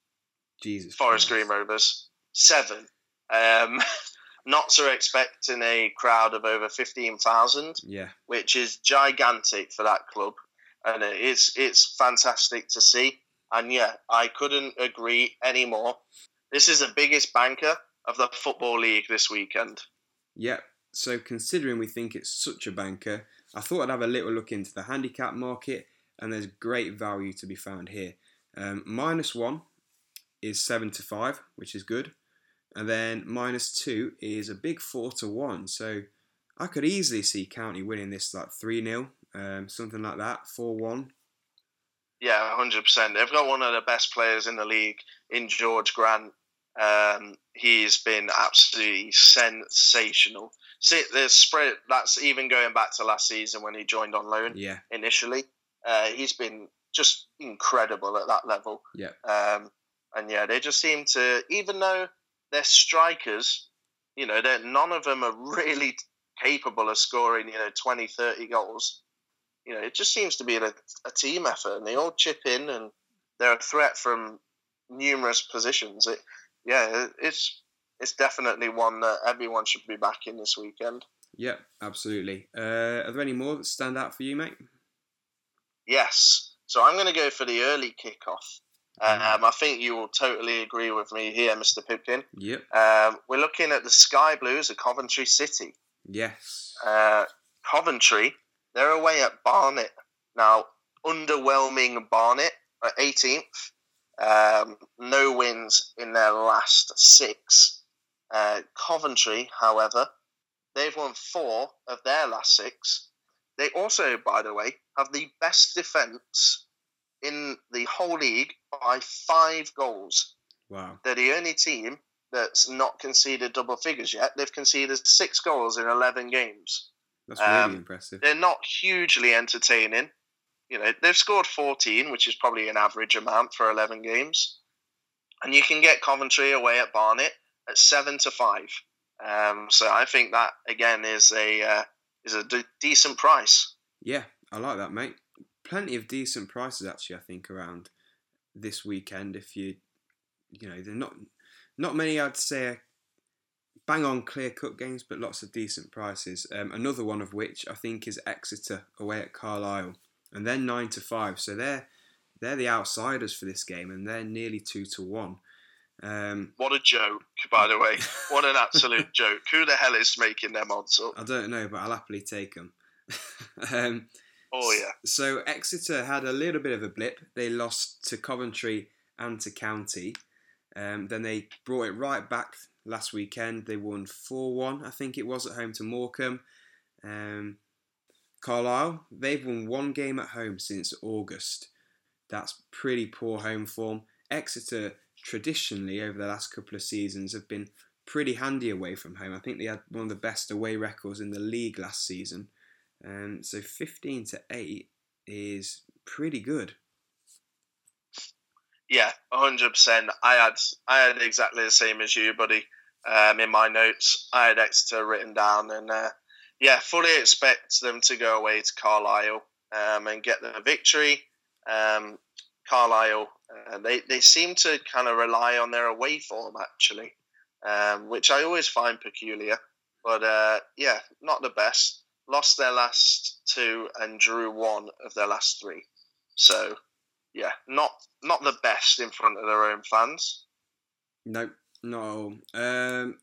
Speaker 1: Jesus.
Speaker 2: Forest
Speaker 1: Christ.
Speaker 2: Green Rovers seven. Um, (laughs) Notts are expecting a crowd of over fifteen thousand,
Speaker 1: Yeah.
Speaker 2: which is gigantic for that club, and it's it's fantastic to see. And yeah, I couldn't agree anymore. This is the biggest banker of the football league this weekend.
Speaker 1: Yeah. So considering we think it's such a banker, I thought I'd have a little look into the handicap market, and there's great value to be found here. Um, minus one is seven to five, which is good, and then minus two is a big four to one. So I could easily see County winning this like three 0 um, something like that, four one.
Speaker 2: Yeah, hundred percent. They've got one of the best players in the league in Jorge Grant. Um, he's been absolutely sensational. See, the spread that's even going back to last season when he joined on loan
Speaker 1: Yeah,
Speaker 2: initially. Uh, he's been just incredible at that level.
Speaker 1: Yeah.
Speaker 2: Um, and yeah, they just seem to, even though they're strikers, you know, they're, none of them are really capable of scoring, you know, 20, 30 goals. You know, it just seems to be a, a team effort, and they all chip in, and they're a threat from numerous positions. It, yeah, it's it's definitely one that everyone should be backing this weekend.
Speaker 1: Yeah, absolutely. Uh, are there any more that stand out for you, mate?
Speaker 2: Yes. So I'm going to go for the early kickoff. Mm. Um, I think you will totally agree with me here, Mr. Pipkin.
Speaker 1: Yep.
Speaker 2: Um, we're looking at the Sky Blues of Coventry City.
Speaker 1: Yes.
Speaker 2: Uh, Coventry, they're away at Barnet. Now, underwhelming Barnet at 18th. Um, no wins in their last six. Uh, Coventry, however, they've won four of their last six. They also, by the way, have the best defence in the whole league by five goals.
Speaker 1: Wow.
Speaker 2: They're the only team that's not conceded double figures yet. They've conceded six goals in 11 games.
Speaker 1: That's really um, impressive.
Speaker 2: They're not hugely entertaining. You know, they've scored 14, which is probably an average amount for 11 games. And you can get Coventry away at Barnet at 7 to 5. Um, so I think that, again, is a, uh, is a d- decent price.
Speaker 1: Yeah, I like that, mate. Plenty of decent prices, actually, I think, around this weekend. If you, you know, they're not not many, I'd say, bang on clear cut games, but lots of decent prices. Um, another one of which I think is Exeter away at Carlisle, and they're nine to five, so they're they're the outsiders for this game, and they're nearly two to one. Um,
Speaker 2: what a joke, by the way! What an absolute joke! Who the hell is making them odds up?
Speaker 1: I don't know, but I'll happily take them. (laughs) um,
Speaker 2: oh yeah.
Speaker 1: So Exeter had a little bit of a blip. They lost to Coventry and to County. Um, then they brought it right back last weekend. They won 4 1, I think it was, at home to Morecambe. Um, Carlisle, they've won one game at home since August. That's pretty poor home form. Exeter, traditionally, over the last couple of seasons, have been pretty handy away from home. I think they had one of the best away records in the league last season. Um, so 15 to 8 is pretty good.
Speaker 2: Yeah, hundred percent. I had I had exactly the same as you, buddy. Um, in my notes, I had Exeter written down, and uh, yeah, fully expect them to go away to Carlisle um, and get the victory. Um, Carlisle, uh, they they seem to kind of rely on their away form actually, um, which I always find peculiar. But uh, yeah, not the best. Lost their last two and drew one of their last three. So yeah, not not the best in front of their own fans.
Speaker 1: No, not at all. Um,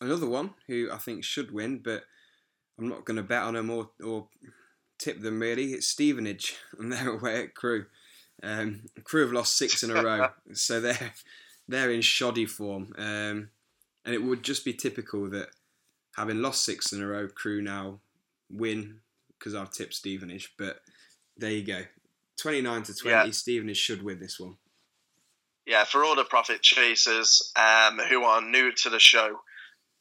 Speaker 1: another one who I think should win, but I'm not going to bet on them or, or tip them really. It's Stevenage, and they're away at Crewe. Um, Crewe have lost six in a row, (laughs) so they're they're in shoddy form. Um, and it would just be typical that having lost six in a row, Crewe now win because I've tipped Stevenage. But there you go. 29 to 20, yeah. Stevenage should win this one.
Speaker 2: Yeah, for all the profit chasers um, who are new to the show,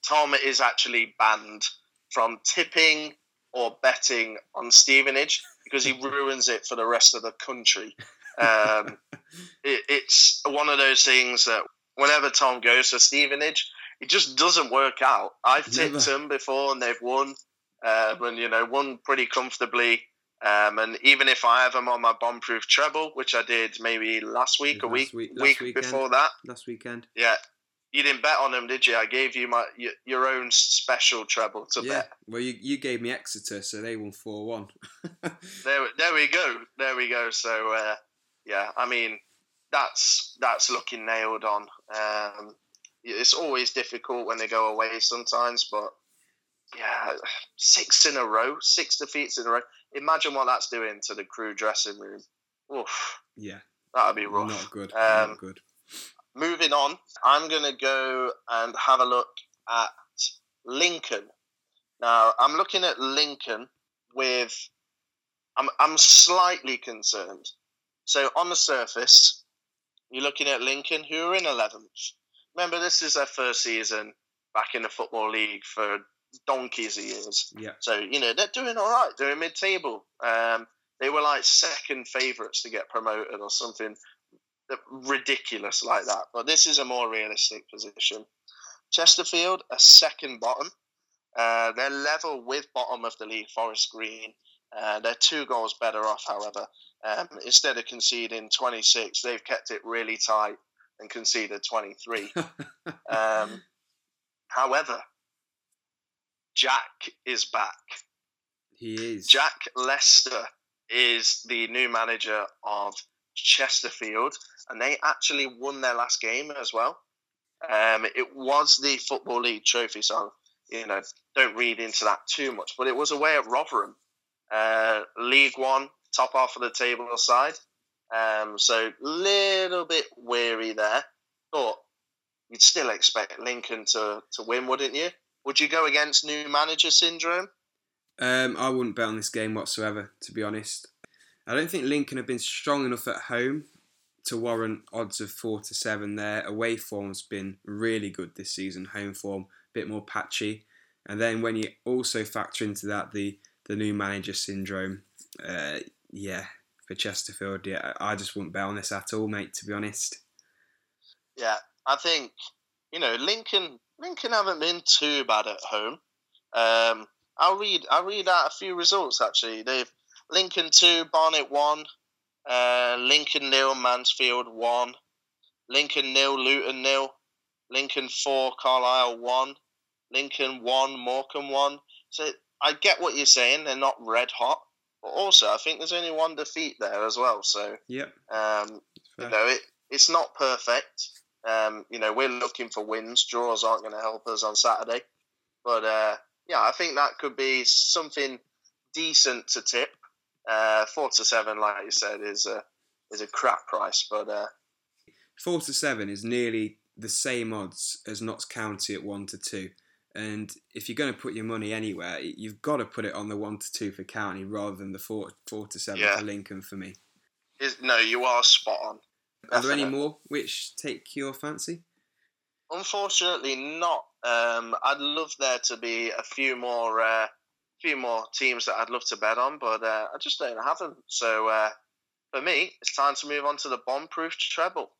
Speaker 2: Tom is actually banned from tipping or betting on Stevenage because he ruins it for the rest of the country. Um, (laughs) it, it's one of those things that whenever Tom goes to Stevenage, it just doesn't work out. I've tipped Never. them before and they've won, uh, and you know, won pretty comfortably. Um, and even if I have them on my bomb-proof treble, which I did maybe last week, a week, week, week before that,
Speaker 1: last weekend,
Speaker 2: yeah, you didn't bet on them, did you? I gave you my your own special treble to
Speaker 1: yeah.
Speaker 2: bet.
Speaker 1: Well, you, you gave me Exeter, so they won four one. (laughs)
Speaker 2: there, there we go. There we go. So, uh, yeah, I mean, that's that's looking nailed on. Um, it's always difficult when they go away sometimes, but yeah, six in a row, six defeats in a row. Imagine what that's doing to the Crewe dressing room. Oof.
Speaker 1: Yeah,
Speaker 2: that'd be rough.
Speaker 1: Not good. Um, Not good.
Speaker 2: Moving on, I'm going to go and have a look at Lincoln. Now, I'm looking at Lincoln with. I'm, I'm slightly concerned. So, on the surface, you're looking at Lincoln, who are in 11th. Remember, this is their first season back in the Football League for donkeys of years.
Speaker 1: Yeah.
Speaker 2: So you know they're doing all right. They're in mid-table. Um, they were like second favourites to get promoted or something. ridiculous like that. But this is a more realistic position. Chesterfield, a second bottom. Uh, they're level with bottom of the league, Forest Green. Uh, they're two goals better off, however. Um, instead of conceding 26, they've kept it really tight and conceded 23. (laughs) um, however, Jack is back.
Speaker 1: He is.
Speaker 2: Jack Lester is the new manager of Chesterfield, and they actually won their last game as well. Um, it was the Football League trophy, so you know don't read into that too much. But it was away at Rotherham, uh, League One, top half of the table side. Um, so little bit weary there, but you'd still expect Lincoln to to win, wouldn't you? Would you go against new manager syndrome?
Speaker 1: Um, I wouldn't bet on this game whatsoever, to be honest. I don't think Lincoln have been strong enough at home to warrant odds of four to seven. Their away form's been really good this season. Home form a bit more patchy, and then when you also factor into that the the new manager syndrome, uh, yeah, for Chesterfield, yeah, I just wouldn't bet on this at all, mate. To be honest.
Speaker 2: Yeah, I think you know Lincoln. Lincoln haven't been too bad at home. Um, I'll read. I'll read out a few results. Actually, they've Lincoln two, Barnet one, uh, Lincoln nil, Mansfield one, Lincoln nil, Luton nil, Lincoln four, Carlisle one, Lincoln one, Morecambe one. So I get what you're saying. They're not red hot, but also I think there's only one defeat there as well. So
Speaker 1: yeah,
Speaker 2: um, you know it, it's not perfect. Um, you know we're looking for wins. Draws aren't going to help us on Saturday, but uh, yeah, I think that could be something decent to tip. Uh, four to seven, like you said, is a is a crap price, but uh,
Speaker 1: four to seven is nearly the same odds as Notts County at one to two. And if you're going to put your money anywhere, you've got to put it on the one to two for County rather than the four four to seven yeah. for Lincoln for me.
Speaker 2: Is, no, you are spot on.
Speaker 1: Are there any more which take your fancy?
Speaker 2: Unfortunately, not. Um, I'd love there to be a few more, uh, few more teams that I'd love to bet on, but uh, I just don't have them. So uh, for me, it's time to move on to the bomb-proof treble.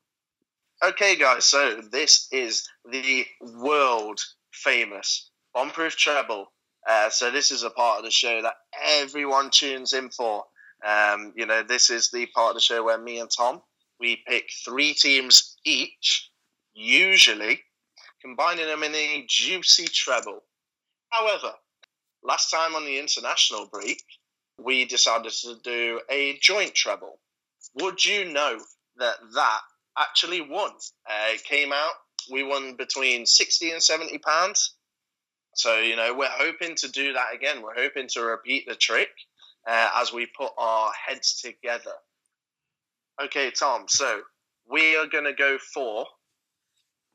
Speaker 2: Okay, guys. So this is the world famous bomb-proof treble. Uh, so this is a part of the show that everyone tunes in for. Um, you know, this is the part of the show where me and Tom we pick three teams each usually combining them in a juicy treble. However, last time on the international break, we decided to do a joint treble. Would you know that that actually won? Uh, it came out, we won between 60 and 70 pounds. So, you know, we're hoping to do that again. We're hoping to repeat the trick uh, as we put our heads together. Okay, Tom, so we are going to go for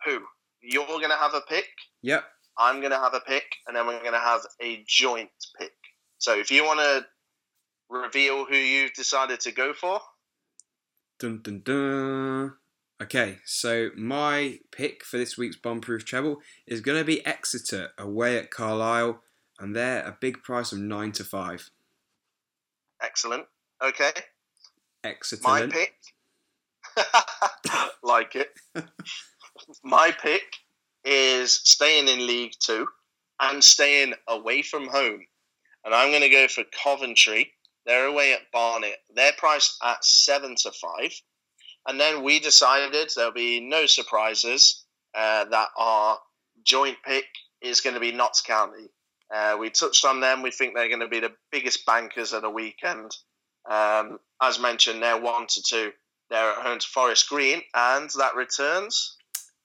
Speaker 2: who? You're going to have a pick.
Speaker 1: Yep.
Speaker 2: I'm going to have a pick, and then we're going to have a joint pick. So if you want to reveal who you've decided to go for.
Speaker 1: Dun dun dun. Okay, so my pick for this week's bomb-proof treble is going to be Exeter away at Carlisle, and they're a big price of nine to five.
Speaker 2: Excellent. Okay.
Speaker 1: Exeter.
Speaker 2: My pick. (laughs) like it. (laughs) my pick is staying in League Two and staying away from home. And I'm going to go for Coventry. They're away at Barnet. They're priced at seven to five. And then we decided there'll be no surprises uh, that our joint pick is going to be Notts County. Uh, we touched on them. We think they're going to be the biggest bankers of the weekend. Um, as mentioned, they're one to two. They're at home to Forest Green, and that returns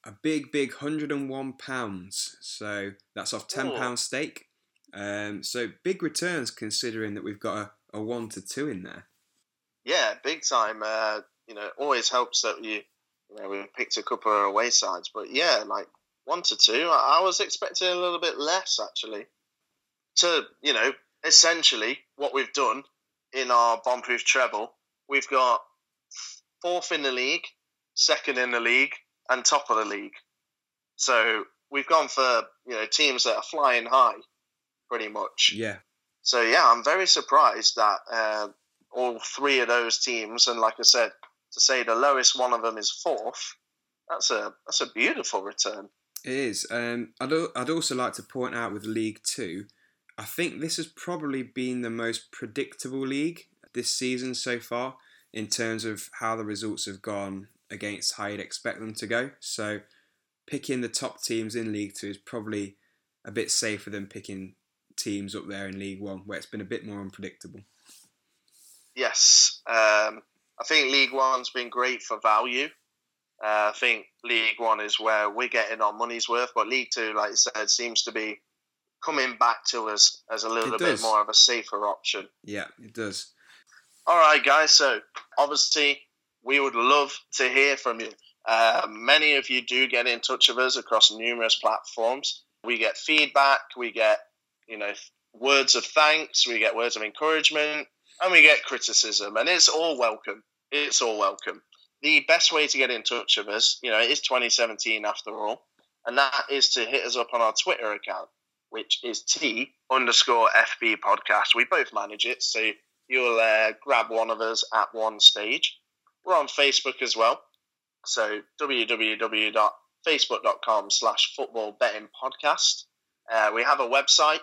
Speaker 1: a big, big hundred and one pounds. So that's off ten pound stake. Um, so big returns considering that we've got a, a one to two in there.
Speaker 2: Yeah, big time. Uh, you know, always helps that you, you know, we picked a couple of away sides, but yeah, like one to two. I, I was expecting a little bit less actually. To you know, essentially, what we've done in our bomb-proof treble, we've got fourth in the league, second in the league, and top of the league. So we've gone for you know teams that are flying high, pretty much.
Speaker 1: Yeah.
Speaker 2: So yeah, I'm very surprised that uh, all three of those teams, and like I said, to say the lowest one of them is fourth, that's a that's a beautiful return.
Speaker 1: It is. Um, I'd, I'd also like to point out with League Two, I think this has probably been the most predictable league this season so far in terms of how the results have gone against how you'd expect them to go. So picking the top teams in League Two is probably a bit safer than picking teams up there in League One, where it's been a bit more unpredictable.
Speaker 2: Yes, um, I think League One's been great for value. Uh, I think League One is where we're getting our money's worth, but League Two, like you said, seems to be coming back to us as a little
Speaker 1: It
Speaker 2: bit
Speaker 1: does.
Speaker 2: more of a safer option.
Speaker 1: Yeah, it does.
Speaker 2: All right, guys. So obviously, we would love to hear from you. Uh, many of you do get in touch with us across numerous platforms. We get feedback. We get, you know, words of thanks. We get words of encouragement, and we get criticism, and it's all welcome. It's all welcome. The best way to get in touch with us, you know, it is 2017 after all, and that is to hit us up on our Twitter account, which is T underscore FB podcast. We both manage it, so you'll uh, grab one of us at one stage. We're on Facebook as well. So www.facebook.com slash football betting podcast. Uh, we have a website,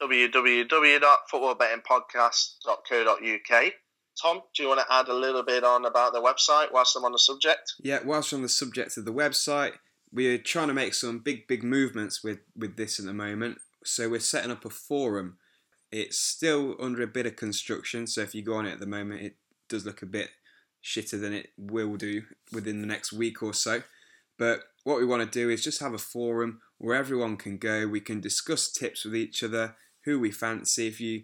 Speaker 2: www.footballbettingpodcast.co.uk. Tom, do you want to add a little bit on about the website whilst I'm on the subject?
Speaker 1: Yeah, whilst on the subject of the website, we're trying to make some big, big movements with, with this at the moment. So we're setting up a forum. It's still under a bit of construction, so if you go on it at the moment, it does look a bit shitter than it will do within the next week or so. But what we want to do is just have a forum where everyone can go. We can discuss tips with each other, who we fancy. If you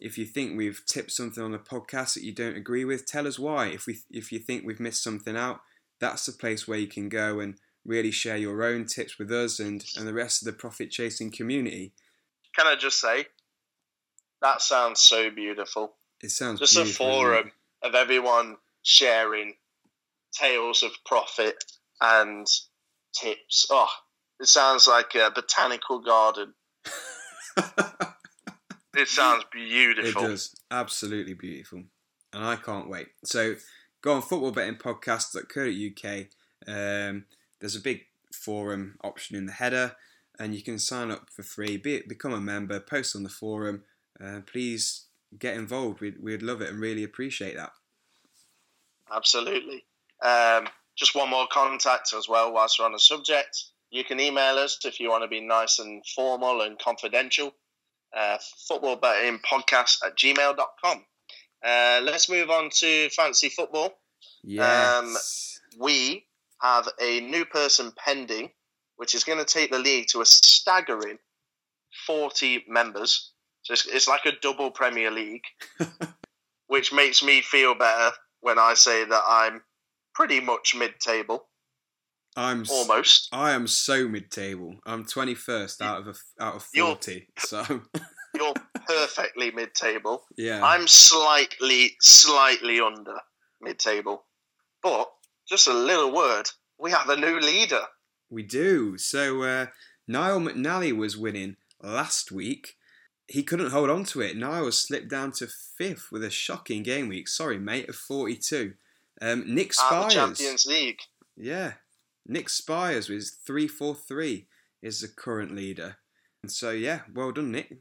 Speaker 1: if you think we've tipped something on the podcast that you don't agree with, tell us why. If we if you think we've missed something out, that's the place where you can go and really share your own tips with us and, and the rest of the profit chasing community.
Speaker 2: Can I just say, that sounds so beautiful.
Speaker 1: It sounds
Speaker 2: Just a forum of everyone sharing tales of profit and tips. Oh, it sounds like a botanical garden. (laughs) It sounds beautiful.
Speaker 1: it does absolutely beautiful, and I can't wait. So go on footballbettingpodcast.co.uk. Um, there's a big forum option in the header, and you can sign up for free. Be become a member, post on the forum. Uh, please get involved. We'd, we'd love it and really appreciate that.
Speaker 2: Absolutely. Um, just one more contact as well whilst we're on the subject. You can email us if you want to be nice and formal and confidential. Uh, podcast at gmail.com. Uh, let's move on to fancy football.
Speaker 1: Yes.
Speaker 2: we have a new person pending, which is going to take the league to a staggering 40 members. So it's, it's like a double Premier League, (laughs) which makes me feel better when I say that I'm pretty much mid table,
Speaker 1: I'm
Speaker 2: almost.
Speaker 1: I am so mid-table. I'm 21st out of a, out of
Speaker 2: You're-
Speaker 1: 40. So (laughs)
Speaker 2: You're perfectly mid table.
Speaker 1: yeah.
Speaker 2: I'm slightly, slightly under mid table. But just a little word we have a new leader.
Speaker 1: We do. So uh, Niall McNally was winning last week. He couldn't hold on to it. Niall slipped down to fifth with a shocking game week. Sorry, mate, of 42. Um, Nick
Speaker 2: Out of the
Speaker 1: Spires.
Speaker 2: Champions League.
Speaker 1: Yeah. Nick Spires with 343 is the current leader. And so, yeah, well done, Nick.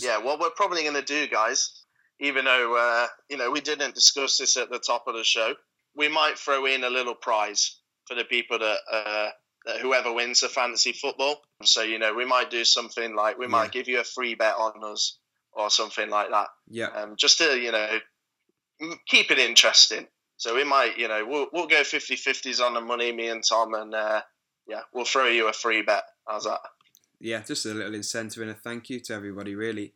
Speaker 2: Yeah, what we're probably going to do, guys, even though uh, you know we didn't discuss this at the top of the show, we might throw in a little prize for the people that, uh, that whoever wins the fantasy football. So you know, we might do something like we might give you a free bet on us or something like that,
Speaker 1: Yeah.
Speaker 2: um, just to you know keep it interesting. So we might, you know, we'll we'll go 50-50s on the money, me and Tom, and uh, yeah, we'll throw you a free bet. How's that?
Speaker 1: Yeah, just a little incentive and a thank you to everybody, really.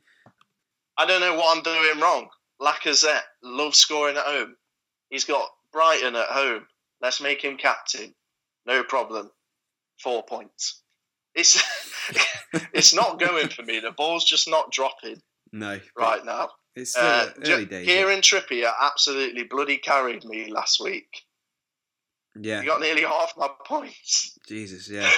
Speaker 2: I don't know what I'm doing wrong. Lacazette loves scoring at home. He's got Brighton at home. Let's make him captain. No problem. Four points. It's (laughs) it's not going for me. The ball's just not dropping
Speaker 1: No.
Speaker 2: right now.
Speaker 1: It's still
Speaker 2: Uh,
Speaker 1: early days.
Speaker 2: Kieran Trippier absolutely bloody carried me last week.
Speaker 1: Yeah.
Speaker 2: He got nearly half my points.
Speaker 1: Jesus, yeah.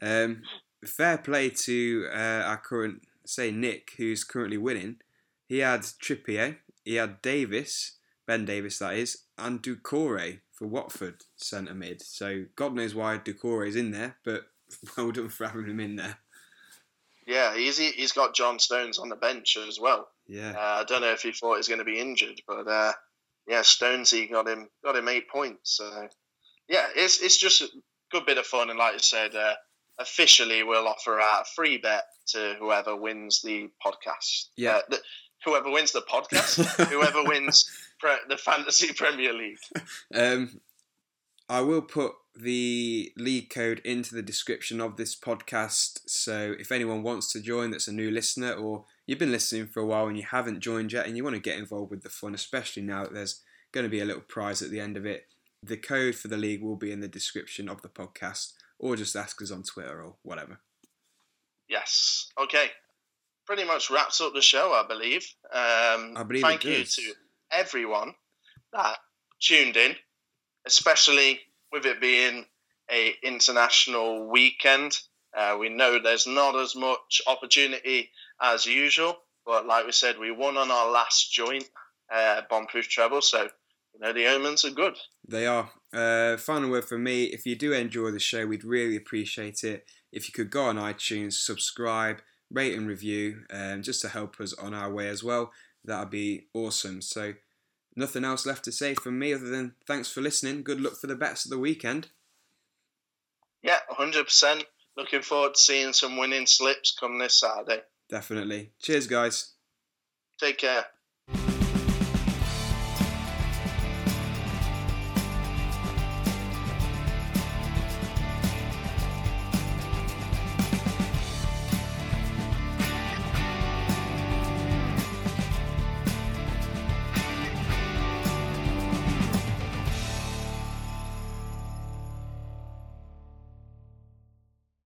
Speaker 1: Um, fair play to uh, our current, say Nick, who's currently winning. He had Trippier, he had Davies, Ben Davies, that is, and Doucoure for Watford centre mid. So God knows why Doucoure is in there, but (laughs) well done for having him in there.
Speaker 2: Yeah, he's he's got John Stones on the bench as well.
Speaker 1: Yeah,
Speaker 2: Uh, I don't know if he thought he was going to be injured, but uh, yeah, Stonesy got him got him eight points. So yeah, it's it's just a good bit of fun, and like I said, uh, officially we'll offer out a free bet to whoever wins the podcast.
Speaker 1: Yeah.
Speaker 2: Uh, the, whoever wins the podcast, (laughs) whoever wins pre- the fantasy (laughs) Premier League.
Speaker 1: Um, I will put the league code into the description of this podcast. So if anyone wants to join that's a new listener or you've been listening for a while and you haven't joined yet and you want to get involved with the fun, especially now that there's going to be a little prize at the end of it, the code for the league will be in the description of the podcast or just ask us on Twitter or whatever.
Speaker 2: Yes. Okay. Pretty much wraps up the show, I believe. Um,
Speaker 1: I believe
Speaker 2: thank
Speaker 1: it
Speaker 2: you to everyone that tuned in, especially with it being a international weekend. Uh, we know there's not as much opportunity as usual, but like we said, we won on our last joint uh, bomb-proof treble, so you know the omens are good.
Speaker 1: They are. Uh, final word for me. If you do enjoy the show, we'd really appreciate it if you could go on iTunes, subscribe, rate and review, um, just to help us on our way as well. That'd be awesome. So, nothing else left to say from me other than thanks for listening. Good luck for the bets of the weekend.
Speaker 2: Yeah, 100%. Looking forward to seeing some winning slips come this Saturday.
Speaker 1: Definitely. Cheers, guys.
Speaker 2: Take care.